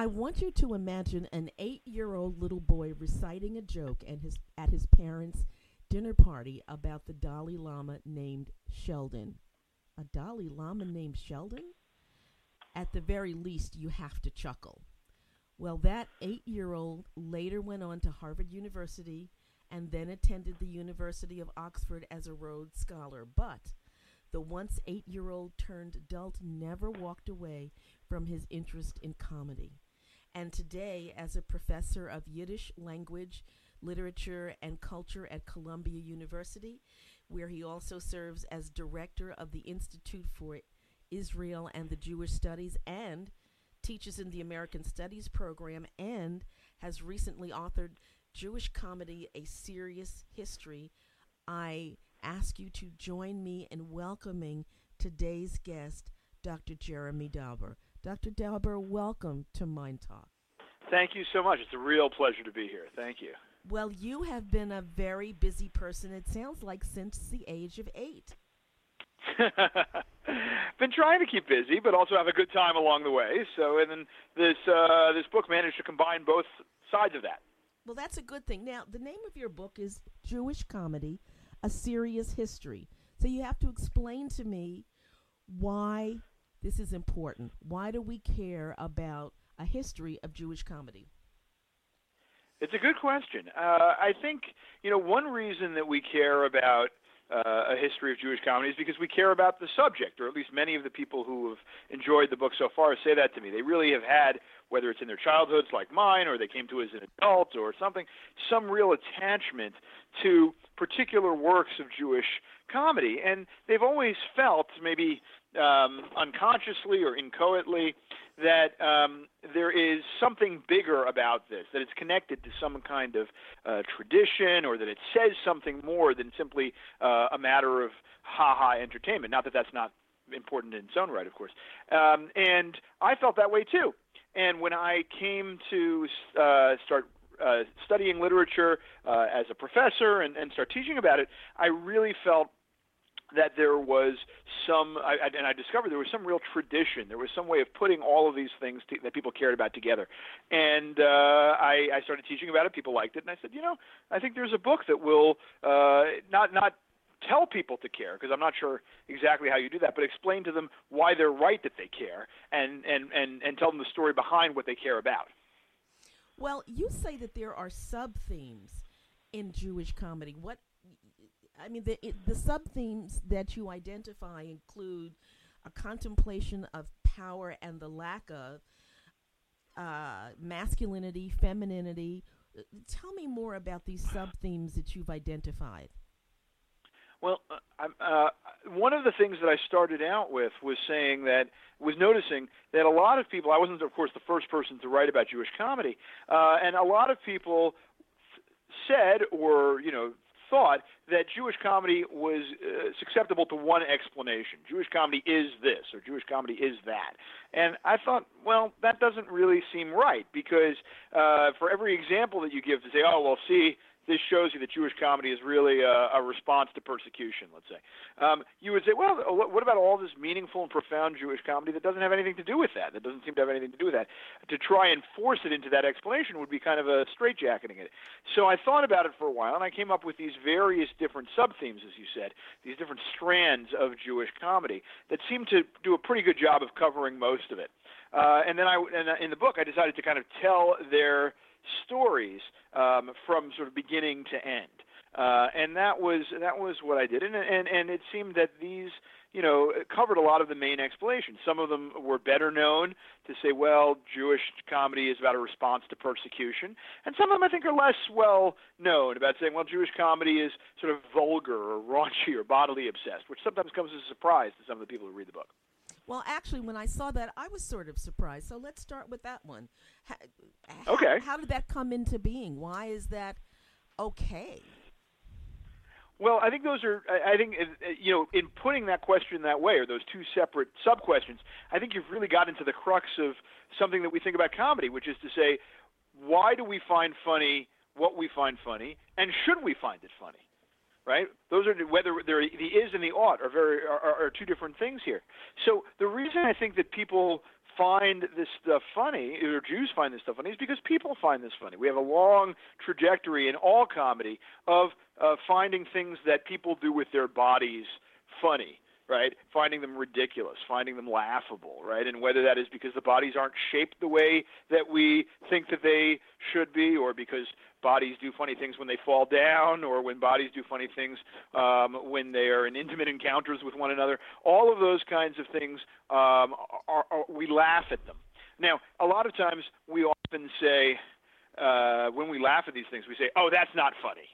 I want you to imagine an eight-year-old little boy reciting a joke at his at his parents' dinner party about the Dalai Lama named Sheldon. A Dalai Lama named Sheldon? At the very least, you have to chuckle. Well, that eight-year-old later went on to Harvard University and then attended the University of Oxford as a Rhodes Scholar. But the once eight year old turned adult never walked away from his interest in comedy. And today, as a professor of Yiddish language, literature, and culture at Columbia University, where he also serves as director of the Institute for Israel and the Jewish Studies and teaches in the American Studies program and has recently authored Jewish Comedy A Serious History. I ask you to join me in welcoming today's guest, Dr. Jeremy Dauber. Dr. Dauber, welcome to MyndTalk. Thank you so much. It's a real pleasure to be here. Thank you. Well, you have been a very busy person, it sounds like, since the age of eight. been trying to keep busy, but also have a good time along the way. So, and then this uh, this book managed to combine both sides of that. Well, that's a good thing. Now, the name of your book is Jewish Comedy: A Serious History. So you have to explain to me why this is important. Why do we care about a history of Jewish comedy? It's a good question. Uh, I think you know one reason that we care about uh, a history of Jewish comedy is because we care about the subject, or at least many of the people who have enjoyed the book so far say that to me. They really have had, whether it's in their childhoods like mine, or they came to as an adult, or something, some real attachment to particular works of Jewish comedy, and they've always felt, maybe um, unconsciously or inchoately, that um, there is something bigger about this, that it's connected to some kind of uh, tradition, or that it says something more than simply uh, a matter of ha ha entertainment. Not that that's not important in its own right, of course. Um, and I felt that way too. And when I came to uh, start uh, studying literature uh, as a professor and, and start teaching about it, I really felt that there was some, I, and I discovered there was some real tradition. There was some way of putting all of these things to, that people cared about together. And uh, I, I started teaching about it. People liked it, and I said, you know, I think there's a book that will uh, not not tell people to care because I'm not sure exactly how you do that, but explain to them why they're right that they care, and and and and tell them the story behind what they care about. Well, you say that there are sub themes in Jewish comedy. What I mean, the it, the sub themes that you identify include a contemplation of power and the lack of uh, masculinity, femininity. Uh, tell me more about these sub themes that you've identified. Well, uh, uh, one of the things that I started out with was saying that was noticing that a lot of people. I wasn't, of course, the first person to write about Jewish comedy, uh, and a lot of people said or you know thought that Jewish comedy was uh, susceptible to one explanation. Jewish comedy is this, or Jewish comedy is that. And I thought, well, that doesn't really seem right because uh, for every example that you give to say, oh, well, see, this shows you that Jewish comedy is really a, a response to persecution, let's say. Um, you would say, well, what about all this meaningful and profound Jewish comedy that doesn't have anything to do with that, that doesn't seem to have anything to do with that? To try and force it into that explanation would be kind of a straitjacketing it. So I thought about it for a while, and I came up with these various different sub themes, as you said, these different strands of Jewish comedy that seem to do a pretty good job of covering most of it. Uh, and then I, and in the book, I decided to kind of tell their stories um, from sort of beginning to end. Uh, and that was that was what I did, and and and it seemed that these you know covered a lot of the main explanations. Some of them were better known to say, well, Jewish comedy is about a response to persecution, and some of them I think are less well known about saying, well, Jewish comedy is sort of vulgar or raunchy or bodily obsessed, which sometimes comes as a surprise to some of the people who read the book. Well, actually, when I saw that, I was sort of surprised. So let's start with that one. How, okay. How, how did that come into being? Why is that okay? Well, I think those are. I think uh, uh, you know, in putting that question that way, or those two separate sub questions, I think you've really got into the crux of something that we think about comedy, which is to say, why do we find funny what we find funny, and should we find it funny? Right? Those are whether there the is and the ought are very are, are two different things here. So the reason I think that people find this stuff funny, or Jews find this stuff funny, is because people find this funny. We have a long trajectory in all comedy of uh, finding things that people do with their bodies funny right? Finding them ridiculous, finding them laughable, right? And whether that is because the bodies aren't shaped the way that we think that they should be, or because bodies do funny things when they fall down, or when bodies do funny things um, when they are in intimate encounters with one another. All of those kinds of things, um, are, are, we laugh at them. Now, a lot of times we often say, uh, when we laugh at these things, we say, "Oh, that's not funny."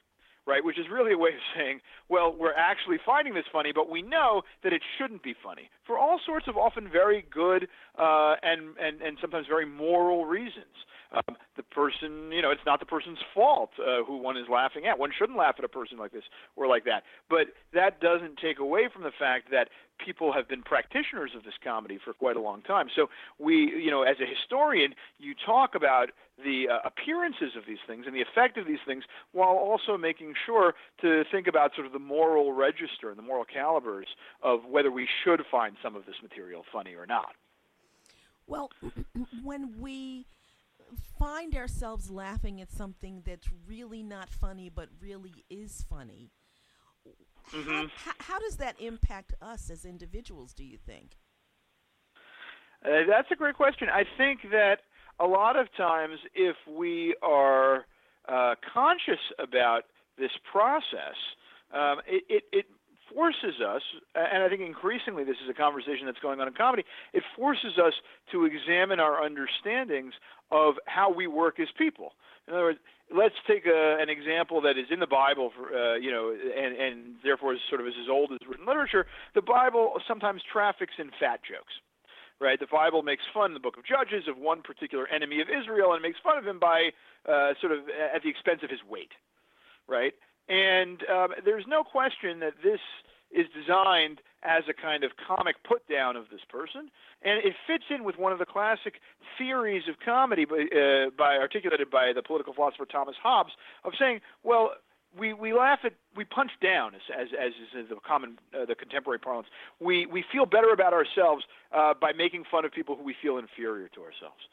Right? Which is really a way of saying, well, we're actually finding this funny, but we know that it shouldn't be funny for all sorts of often very good uh, and, and and sometimes very moral reasons. Um, the person, you know, it's not the person's fault uh, who one is laughing at. One shouldn't laugh at a person like this or like that. But that doesn't take away from the fact that people have been practitioners of this comedy for quite a long time. So we, you know, as a historian, you talk about the uh, appearances of these things and the effect of these things while also making sure to think about sort of the moral register and the moral calibers of whether we should find some of this material funny or not. Well, when we find ourselves laughing at something that's really not funny but really is funny, mm-hmm. how, how, how, does that impact us as individuals, do you think? Uh, that's a great question. I think that a lot of times, if we are uh, conscious about this process, um, it, it, it forces us, and I think increasingly this is a conversation that's going on in comedy, it forces us to examine our understandings of how we work as people. In other words, let's take a, an example that is in the Bible, for, uh, you know, and, and therefore is sort of as old as written literature. The Bible sometimes traffics in fat jokes right? The Bible makes fun the book of Judges of one particular enemy of Israel and makes fun of him by uh, sort of at the expense of his weight, right? And um, there's no question that this is designed as a kind of comic put down of this person, and it fits in with one of the classic theories of comedy by, uh, by articulated by the political philosopher Thomas Hobbes of saying, well, we we laugh at we punch down as as, as is the common uh, the contemporary parlance. We we feel better about ourselves uh, by making fun of people who we feel inferior to ourselves.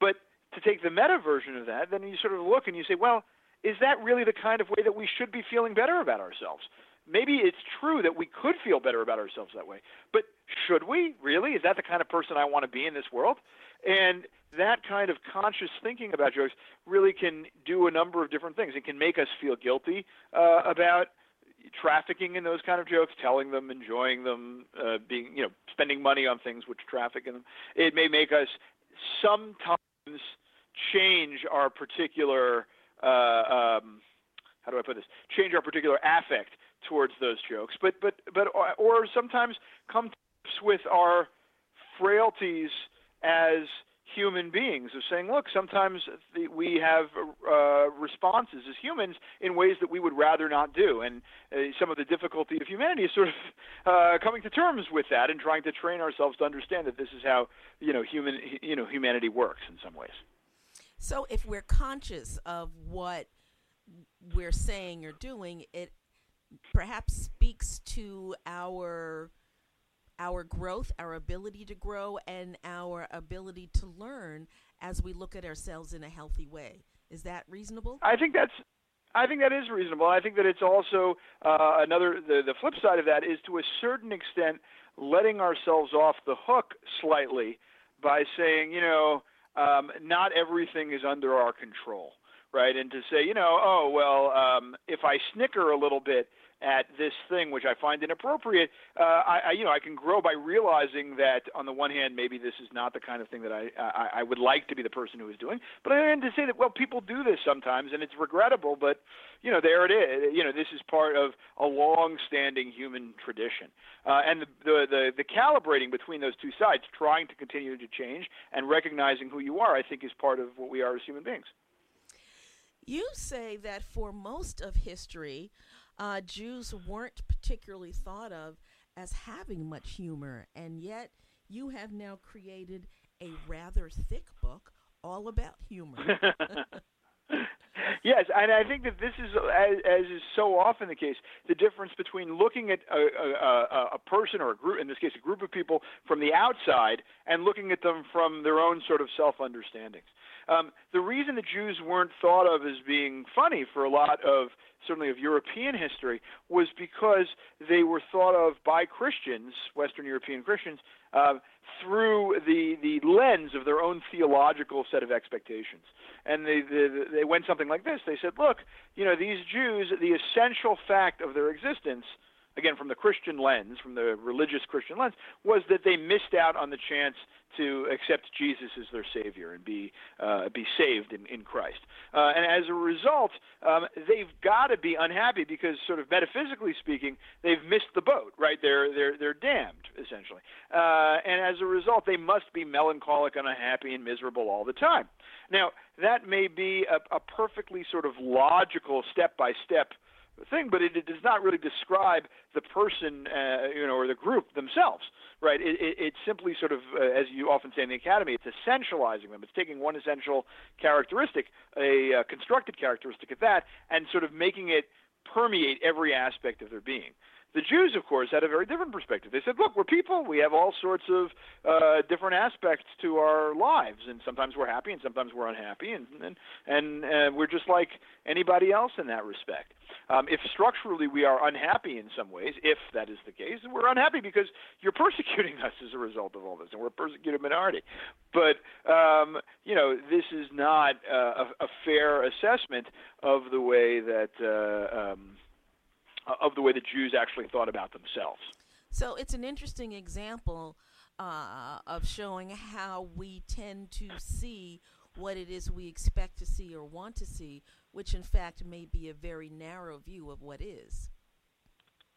But to take the meta version of that, then you sort of look and you say, well, is that really the kind of way that we should be feeling better about ourselves? Maybe it's true that we could feel better about ourselves that way, but should we really? Is that the kind of person I want to be in this world? And that kind of conscious thinking about jokes really can do a number of different things. It can make us feel guilty uh, about trafficking in those kind of jokes, telling them, enjoying them, uh, being you know spending money on things which traffic in them. It may make us sometimes change our particular uh, um, how do I put this? Change our particular affect towards those jokes, but but but or, sometimes come with our frailties as human beings of saying, look, sometimes the, we have uh, responses as humans in ways that we would rather not do, and uh, some of the difficulty of humanity is sort of uh, coming to terms with that and trying to train ourselves to understand that this is how you know human you know humanity works in some ways. So, if we're conscious of what we're saying or doing, it perhaps speaks to our our growth, our ability to grow, and our ability to learn as we look at ourselves in a healthy way. Is that reasonable? I think that's. I think that is reasonable. I think that it's also uh, another. The, the flip side of that is to a certain extent letting ourselves off the hook slightly by saying, you know, um, not everything is under our control, right? And to say, you know, oh well, um, if I snicker a little bit, at this thing, which I find inappropriate, uh, I, I, you know, I can grow by realizing that on the one hand, maybe this is not the kind of thing that I, I, I would like to be the person who is doing. But I mean to say that, well, people do this sometimes, and it's regrettable. But you know, there it is. You know, this is part of a long-standing human tradition, uh, and the, the the the calibrating between those two sides, trying to continue to change and recognizing who you are, I think, is part of what we are as human beings. You say that for most of history, uh, Jews weren't particularly thought of as having much humor, and yet you have now created a rather thick book all about humor. yes, and I think that this is, as, as is so often the case, the difference between looking at a, a, a person or a group, in this case, a group of people from the outside, and looking at them from their own sort of self-understandings. Um, the reason the Jews weren't thought of as being funny for a lot of certainly of European history was because they were thought of by Christians, Western European Christians, uh, through the the lens of their own theological set of expectations. And they, they they went something like this. They said, "Look, you know, these Jews, the essential fact of their existence." Again from the Christian lens, from the religious Christian lens, was that they missed out on the chance to accept Jesus as their Savior and be uh, be saved in, in Christ. Uh, and as a result, um, they've got to be unhappy because, sort of metaphysically speaking, they've missed the boat. Right? They're they're they're damned essentially. Uh, and as a result, they must be melancholic and unhappy and miserable all the time. Now, that may be a, a perfectly sort of logical step by step thing, but it, it does not really describe the person, uh, you know, or the group themselves, right? It, it, it's simply sort of, uh, as you often say in the academy, it's essentializing them. It's taking one essential characteristic, a uh, constructed characteristic of that, and sort of making it permeate every aspect of their being. The Jews, of course, had a very different perspective. They said, "Look, we're people. We have all sorts of uh, different aspects to our lives, and sometimes we're happy, and sometimes we're unhappy, and and and uh, we're just like anybody else in that respect." Um, if structurally we are unhappy in some ways, if that is the case, we're unhappy because you're persecuting us as a result of all this, and we're a persecuted minority. But um, you know, this is not uh, a, a fair assessment of the way that uh, um, of the way the Jews actually thought about themselves. So it's an interesting example uh, of showing how we tend to see what it is we expect to see or want to see which in fact may be a very narrow view of what is.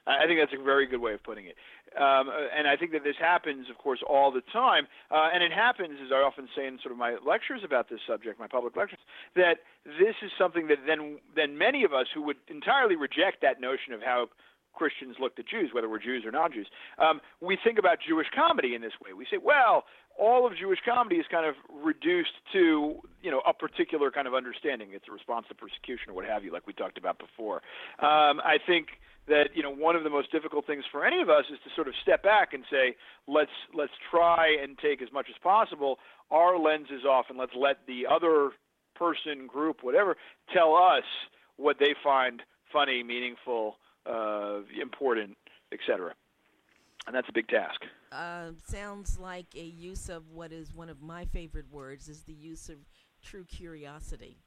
I think that's a very good way of putting it. Um, and I think that this happens, of course, all the time. Uh, and it happens, as I often say in sort of my lectures about this subject, my public lectures, that this is something that then, then many of us who would entirely reject that notion of how Christians looked at Jews, whether we're Jews or non Jews, um, we think about Jewish comedy in this way. We say, well, all of Jewish comedy is kind of reduced to you know a particular kind of understanding. It's a response to persecution or what have you, like we talked about before. Um, I think that you know one of the most difficult things for any of us is to sort of step back and say let's let's try and take as much as possible our lenses off and let's let the other person group whatever tell us what they find funny meaningful uh, important etc and that's a big task uh, sounds like a use of what is one of my favorite words is the use of true curiosity.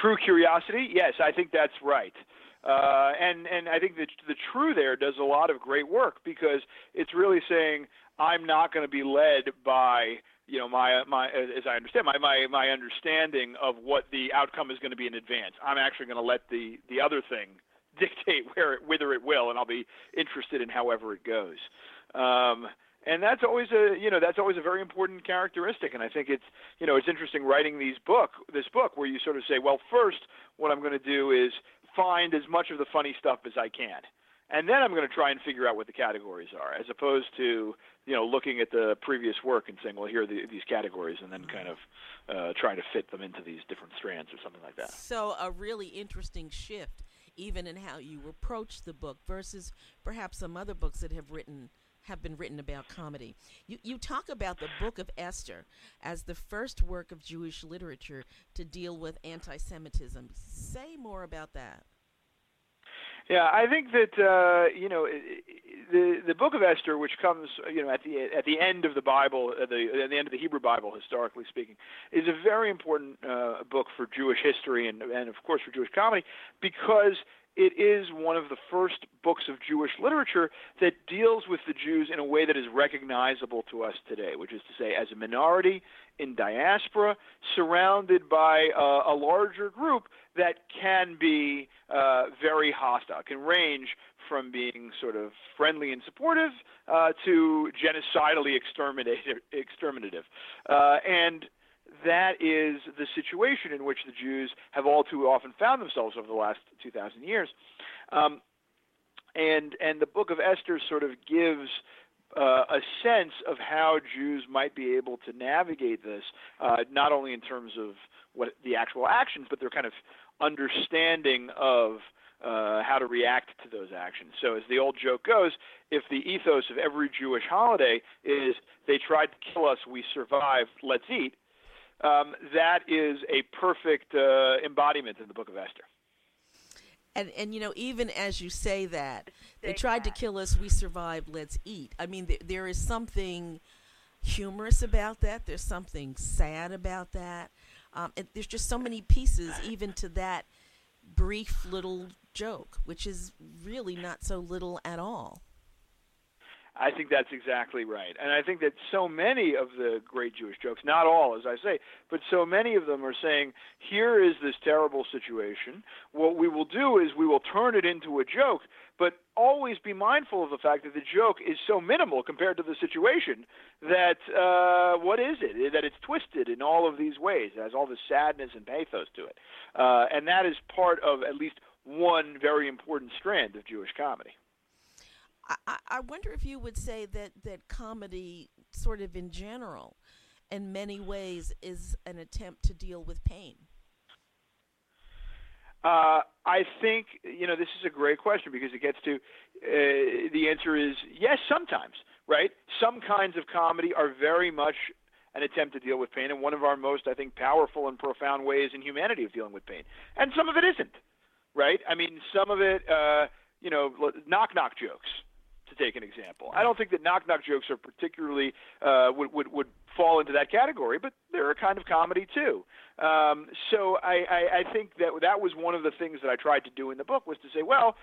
True curiosity, yes, I think that's right. Uh, and and I think that the true there does a lot of great work because it's really saying I'm not going to be led by you know my my as I understand my my my understanding of what the outcome is going to be in advance. I'm actually going to let the the other thing dictate where it, whither it will, and I'll be interested in however it goes. Um, and that's always a you know that's always a very important characteristic and i think it's you know it's interesting writing these book this book where you sort of say well first what i'm going to do is find as much of the funny stuff as i can and then i'm going to try and figure out what the categories are as opposed to you know looking at the previous work and saying well here are the, these categories and then kind of uh, trying to fit them into these different strands or something like that so a really interesting shift even in how you approach the book versus perhaps some other books that have written have been written about comedy. You, you talk about the Book of Esther as the first work of Jewish literature to deal with anti Semitism. Say more about that. Yeah, I think that uh, you know the the Book of Esther, which comes you know at the at the end of the Bible, at the at the end of the Hebrew Bible, historically speaking, is a very important uh, book for Jewish history and and of course for Jewish comedy because it is one of the first books of Jewish literature that deals with the Jews in a way that is recognizable to us today, which is to say, as a minority in diaspora, surrounded by uh, a larger group that can be uh, very hostile, can range from being sort of friendly and supportive uh, to genocidally exterminative. exterminative. Uh, and that is the situation in which the Jews have all too often found themselves over the last 2,000 years. Um, and, and the book of Esther sort of gives uh, a sense of how Jews might be able to navigate this, uh, not only in terms of what the actual actions, but their kind of understanding of uh, how to react to those actions. So, as the old joke goes, if the ethos of every Jewish holiday is they tried to kill us, we survived, let's eat, um, that is a perfect uh, embodiment in the book of Esther. And and you know even as you say that they tried to kill us, we survived. Let's eat. I mean, th- there is something humorous about that. There's something sad about that. Um, it, there's just so many pieces, even to that brief little joke, which is really not so little at all. I think that's exactly right. And I think that so many of the great Jewish jokes, not all, as I say, but so many of them are saying, here is this terrible situation. What we will do is we will turn it into a joke, but always be mindful of the fact that the joke is so minimal compared to the situation that uh, what is it? That it's twisted in all of these ways. It has all this sadness and pathos to it. Uh, and that is part of at least one very important strand of Jewish comedy. I, I wonder if you would say that, that comedy, sort of in general, in many ways, is an attempt to deal with pain. Uh, I think you know this is a great question because it gets to uh, the answer is yes. Sometimes, right? Some kinds of comedy are very much an attempt to deal with pain, and one of our most, I think, powerful and profound ways in humanity of dealing with pain. And some of it isn't, right? I mean, some of it, uh, you know, knock knock jokes to take an example. I don't think that knock knock jokes are particularly uh, would, would would fall into that category, but they're a kind of comedy too. Um, so I, I, I think that that was one of the things that I tried to do in the book was to say, well,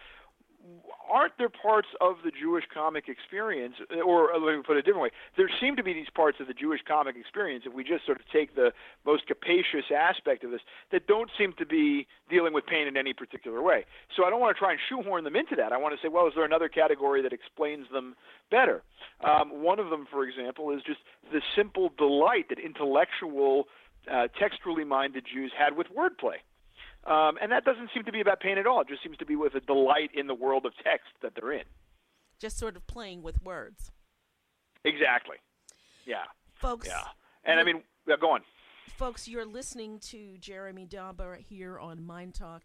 aren't there parts of the Jewish comic experience, or let me put it a different way, there seem to be these parts of the Jewish comic experience, if we just sort of take the most capacious aspect of this, that don't seem to be dealing with pain in any particular way. So I don't want to try and shoehorn them into that. I want to say, well, is there another category that explains them better? Um, one of them, for example, is just the simple delight that intellectual, uh, textually minded Jews had with wordplay. Um, and that doesn't seem to be about pain at all. It just seems to be with a delight in the world of text that they're in. Just sort of playing with words. Exactly. Yeah. Folks. Yeah. And I mean, yeah, go on. Folks, you're listening to Jeremy Dauber here on MyndTalk,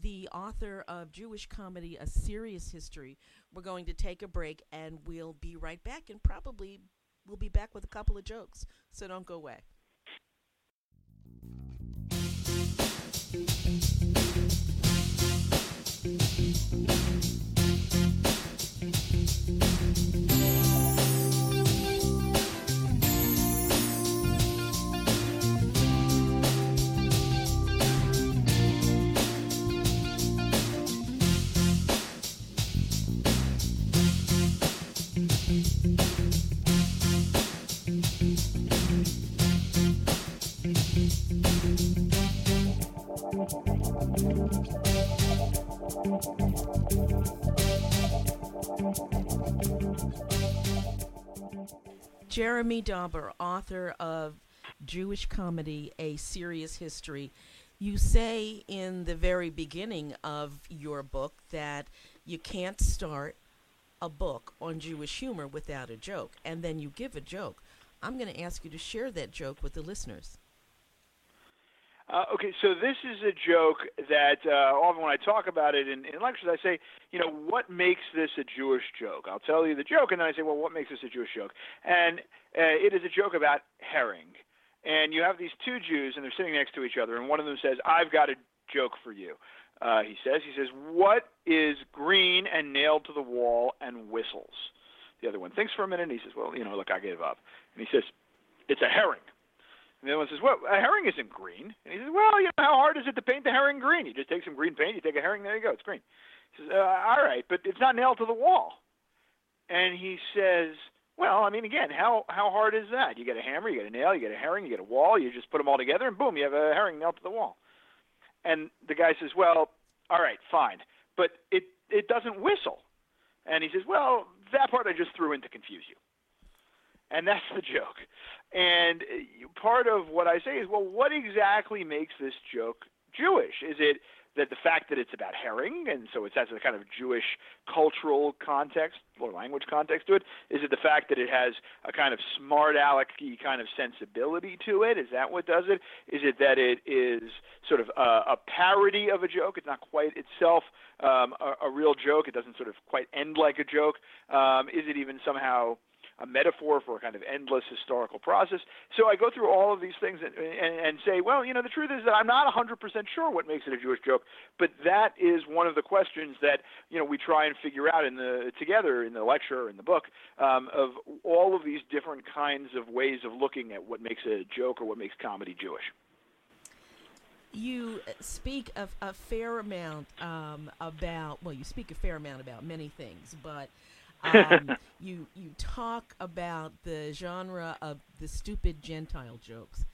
the author of Jewish Comedy, A Serious History. We're going to take a break and we'll be right back and probably we'll be back with a couple of jokes. So don't go away. Música Jeremy Dauber, author of Jewish Comedy, A Serious History. You say in the very beginning of your book that you can't start a book on Jewish humor without a joke, and then you give a joke. I'm going to ask you to share that joke with the listeners. Uh, okay, so this is a joke that uh, often when I talk about it in, in lectures, I say, you know, what makes this a Jewish joke? I'll tell you the joke, and then I say, well, what makes this a Jewish joke? And uh, it is a joke about herring. And you have these two Jews, and they're sitting next to each other, and one of them says, I've got a joke for you. Uh, he says, he says, what is green and nailed to the wall and whistles? The other one thinks for a minute, and he says, well, you know, look, I gave up. And he says, it's a herring. And the one says, well, a herring isn't green. And he says, well, you know, how hard is it to paint the herring green? You just take some green paint, you take a herring, there you go, it's green. He says, uh, all right, but it's not nailed to the wall. And he says, well, I mean, again, how how hard is that? You get a hammer, you get a nail, you get a herring, you get a wall, you just put them all together, and boom, you have a herring nailed to the wall. And the guy says, well, all right, fine, but it it doesn't whistle. And he says, well, that part I just threw in to confuse you. And that's the joke. And uh, part of what I say is, well, what exactly makes this joke Jewish? Is it that the fact that it's about herring, and so it has a kind of Jewish cultural context or language context to it? Is it the fact that it has a kind of smart alecky kind of sensibility to it? Is that what does it? Is it that it is sort of a, a parody of a joke? It's not quite itself um, a, a real joke. It doesn't sort of quite end like a joke. Um, is it even somehow a metaphor for a kind of endless historical process. So I go through all of these things and, and, and say, well, you know, the truth is that I'm not 100% sure what makes it a Jewish joke, but that is one of the questions that you know we try and figure out in the together in the lecture in the book um, of all of these different kinds of ways of looking at what makes a joke or what makes comedy Jewish you speak of a fair amount um, about well you speak a fair amount about many things but um, you you talk about the genre of the stupid Gentile jokes.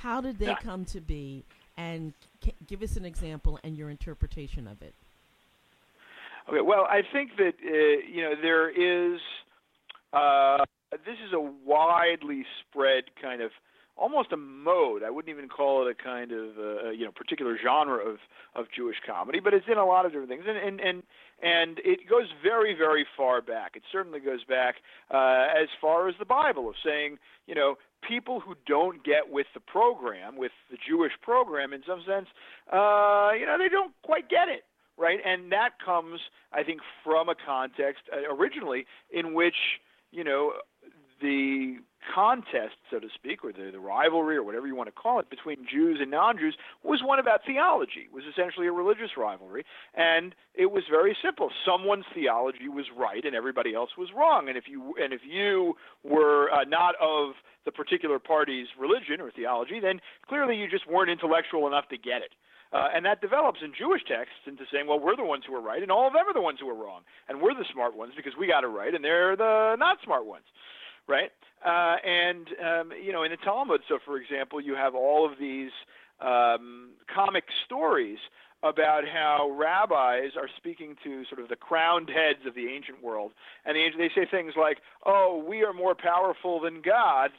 How did they come to be? And give us an example and your interpretation of it. Okay. Well, I think that uh, you know there is. Uh, this is a widely spread kind of almost a mode. I wouldn't even call it a kind of uh, you know particular genre of of Jewish comedy, but it's in a lot of different things, and and and and it goes very very far back. It certainly goes back uh, as far as the Bible of saying you know people who don't get with the program, with the Jewish program, in some sense, uh, you know they don't quite get it right? And that comes, I think, from a context uh, originally in which you know the contest, so to speak, or the, the rivalry, or whatever you want to call it, between Jews and non-Jews was one about theology. It was essentially a religious rivalry, and it was very simple. Someone's theology was right, and everybody else was wrong. And if you and if you were uh, not of the particular party's religion or theology, then clearly you just weren't intellectual enough to get it. Uh, and that develops in Jewish texts into saying, well, we're the ones who are right, and all of them are the ones who are wrong, and we're the smart ones because we got it right, and they're the not smart ones right? Uh, and um, you know, in the Talmud, so for example, you have all of these um, comic stories about how rabbis are speaking to sort of the crowned heads of the ancient world, and the, they say things like, "Oh, we are more powerful than gods."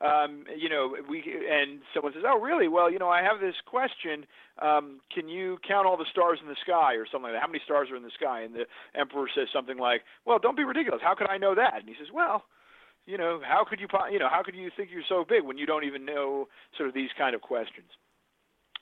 Um, you know, we and someone says, "Oh, really? Well, you know, I have this question. Um, can you count all the stars in the sky, or something like that? How many stars are in the sky?" And the emperor says something like, "Well, don't be ridiculous. How could I know that?" And he says, "Well." You know, how could you, you know, how could you think you're so big when you don't even know sort of these kind of questions?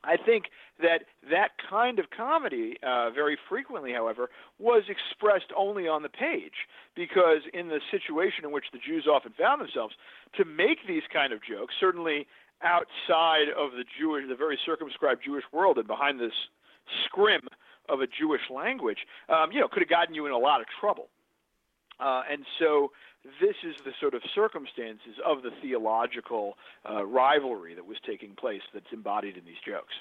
I think that that kind of comedy, uh, very frequently, however, was expressed only on the page because, in the situation in which the Jews often found themselves, to make these kind of jokes, certainly outside of the Jewish, the very circumscribed Jewish world, and behind this scrim of a Jewish language, um, you know, could have gotten you in a lot of trouble. Uh, and so this is the sort of circumstances of the theological uh, rivalry that was taking place that's embodied in these jokes.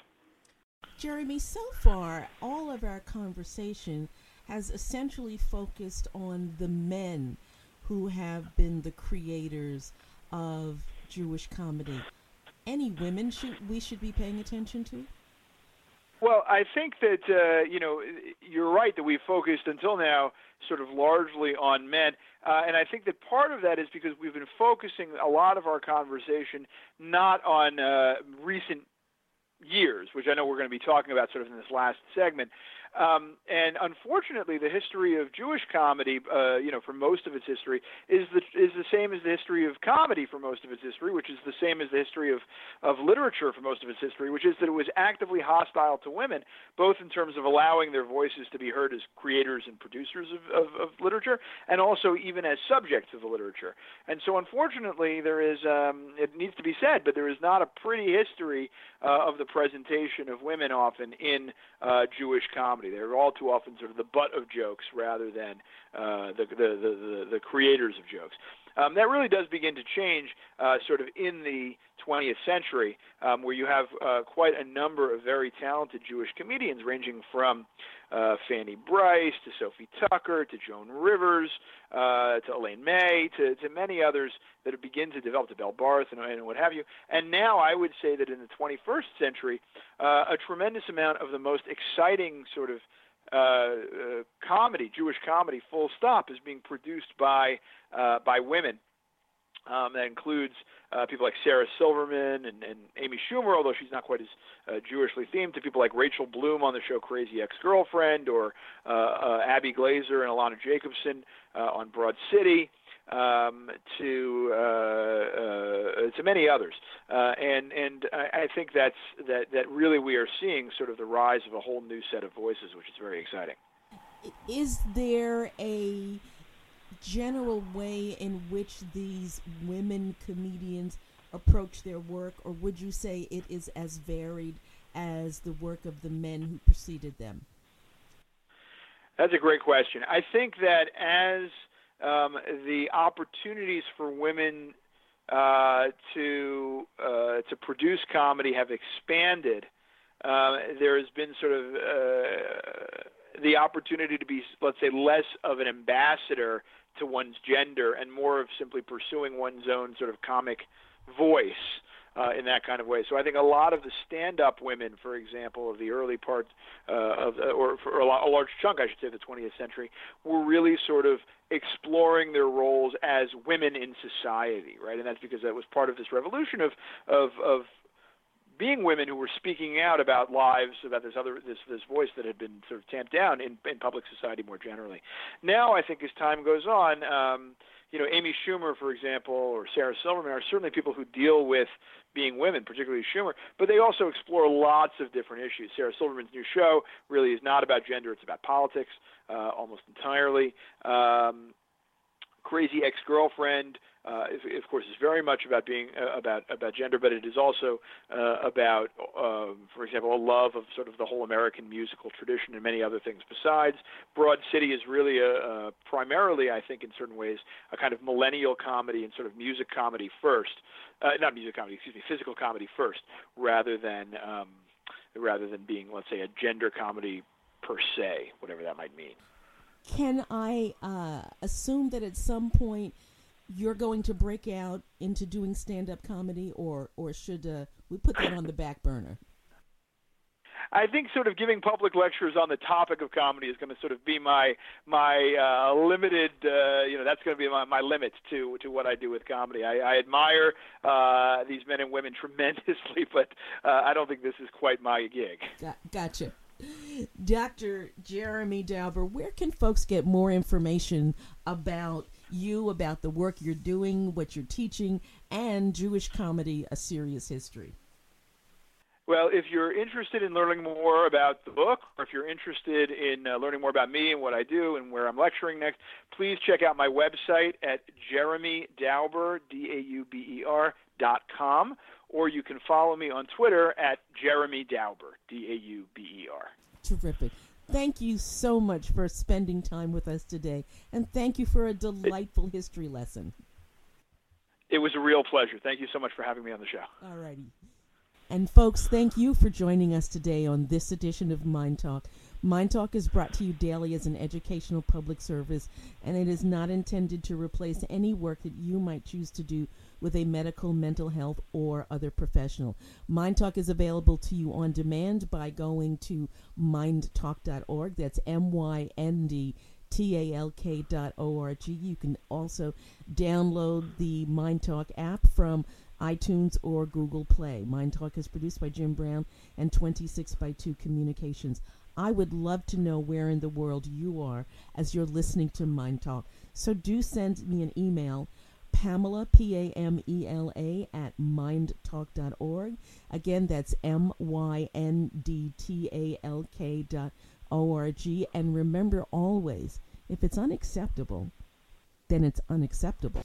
Jeremy, so far, all of our conversation has essentially focused on the men who have been the creators of Jewish comedy. Any women should we should be paying attention to? Well, I think that uh, you know you're right that we've focused until now sort of largely on men, uh, and I think that part of that is because we've been focusing a lot of our conversation not on uh, recent years, which I know we're going to be talking about sort of in this last segment, um, and unfortunately, the history of Jewish comedy, uh, you know, for most of its history, is the is the same as the history of comedy for most of its history, which is the same as the history of of literature for most of its history, which is that it was actively hostile to women, both in terms of allowing their voices to be heard as creators and producers of, of, of literature, and also even as subjects of the literature. And so, unfortunately, there is um, it needs to be said, but there is not a pretty history uh, of the presentation of women often in uh, Jewish comedy. They're all too often sort of the butt of jokes rather than uh, the, the, the, the creators of jokes. Um, that really does begin to change uh, sort of in the 20th century, um, where you have uh, quite a number of very talented Jewish comedians, ranging from uh, Fanny Brice to Sophie Tucker to Joan Rivers uh, to Elaine May to, to many others that have begun to develop, to Belle Barth and, and what have you. And now I would say that in the 21st century, uh, a tremendous amount of the most exciting sort of uh, uh, comedy, Jewish comedy, full stop, is being produced by uh, by women. Um, that includes uh, people like Sarah Silverman and, and Amy Schumer, although she's not quite as uh, Jewishly themed, to people like Rachel Bloom on the show Crazy Ex-Girlfriend, or uh, uh, Abby Glazer and Ilana Jacobson uh, on Broad City, um, to uh, uh, to many others. Uh, and and I, I think that's that that really we are seeing sort of the rise of a whole new set of voices, which is very exciting. Is there a general way in which these women comedians approach their work, or would you say it is as varied as the work of the men who preceded them? That's a great question. I think that as um, the opportunities for women uh, to uh, to produce comedy have expanded, uh, there has been sort of uh, the opportunity to be, let's say, less of an ambassador to one's gender and more of simply pursuing one's own sort of comic voice uh, in that kind of way. So I think a lot of the stand-up women, for example, of the early part uh, of, uh, or for a, large chunk, I should say, of the 20th century, were really sort of exploring their roles as women in society, right? And that's because that was part of this revolution of of of being women who were speaking out about lives, about this other this this voice that had been sort of tamped down in in public society more generally. Now, I think as time goes on, um, you know, Amy Schumer, for example, or Sarah Silverman are certainly people who deal with being women, particularly Schumer, but they also explore lots of different issues. Sarah Silverman's new show really is not about gender; it's about politics uh, almost entirely. Um, Crazy Ex-Girlfriend uh, of course, is very much about being uh, about about gender, but it is also uh, about, uh, for example, a love of sort of the whole American musical tradition and many other things besides. Broad City is really a primarily, I think, in certain ways, a kind of millennial comedy and sort of music comedy first, uh, not music comedy, excuse me, physical comedy first, rather than um, rather than being, let's say, a gender comedy per se, whatever that might mean. Can I uh, assume that at some point? You're going to break out into doing stand-up comedy, or or should uh, we put that on the back burner? I think sort of giving public lectures on the topic of comedy is going to sort of be my my uh, limited. Uh, you know, that's going to be my, my limit to to what I do with comedy. I, I admire uh, these men and women tremendously, but uh, I don't think this is quite my gig. Got, gotcha. Dr. Jeremy Dauber, where can folks get more information about you about the work you're doing, what you're teaching, and Jewish Comedy A Serious History? Well, if you're interested in learning more about the book, or if you're interested in uh, learning more about me and what I do and where I'm lecturing next, please check out my website at jeremydauber, D-A-U-B-E-R, dot com, or you can follow me on Twitter at Jeremy Dauber, D-A-U-B-E-R. Terrific. Thank you so much for spending time with us today, and thank you for a delightful history lesson. It was a real pleasure. Thank you so much for having me on the show. All righty. And folks, thank you for joining us today on this edition of MyndTalk. Mind Talk is brought to you daily as an educational public service, and it is not intended to replace any work that you might choose to do with a medical, mental health, or other professional. MyndTalk is available to you on demand by going to myndtalk.org. That's M Y N D T A L K dot O R G. You can also download the MyndTalk app from iTunes or Google Play. MyndTalk is produced by Jim Brown and 26 by 2 Communications. I would love to know where in the world you are as you're listening to MyndTalk. So do send me an email Pamela, P A M E L A, at myndtalk.org. Again, that's M Y N D T A L K dot O R G. And remember always, if it's unacceptable, then it's unacceptable.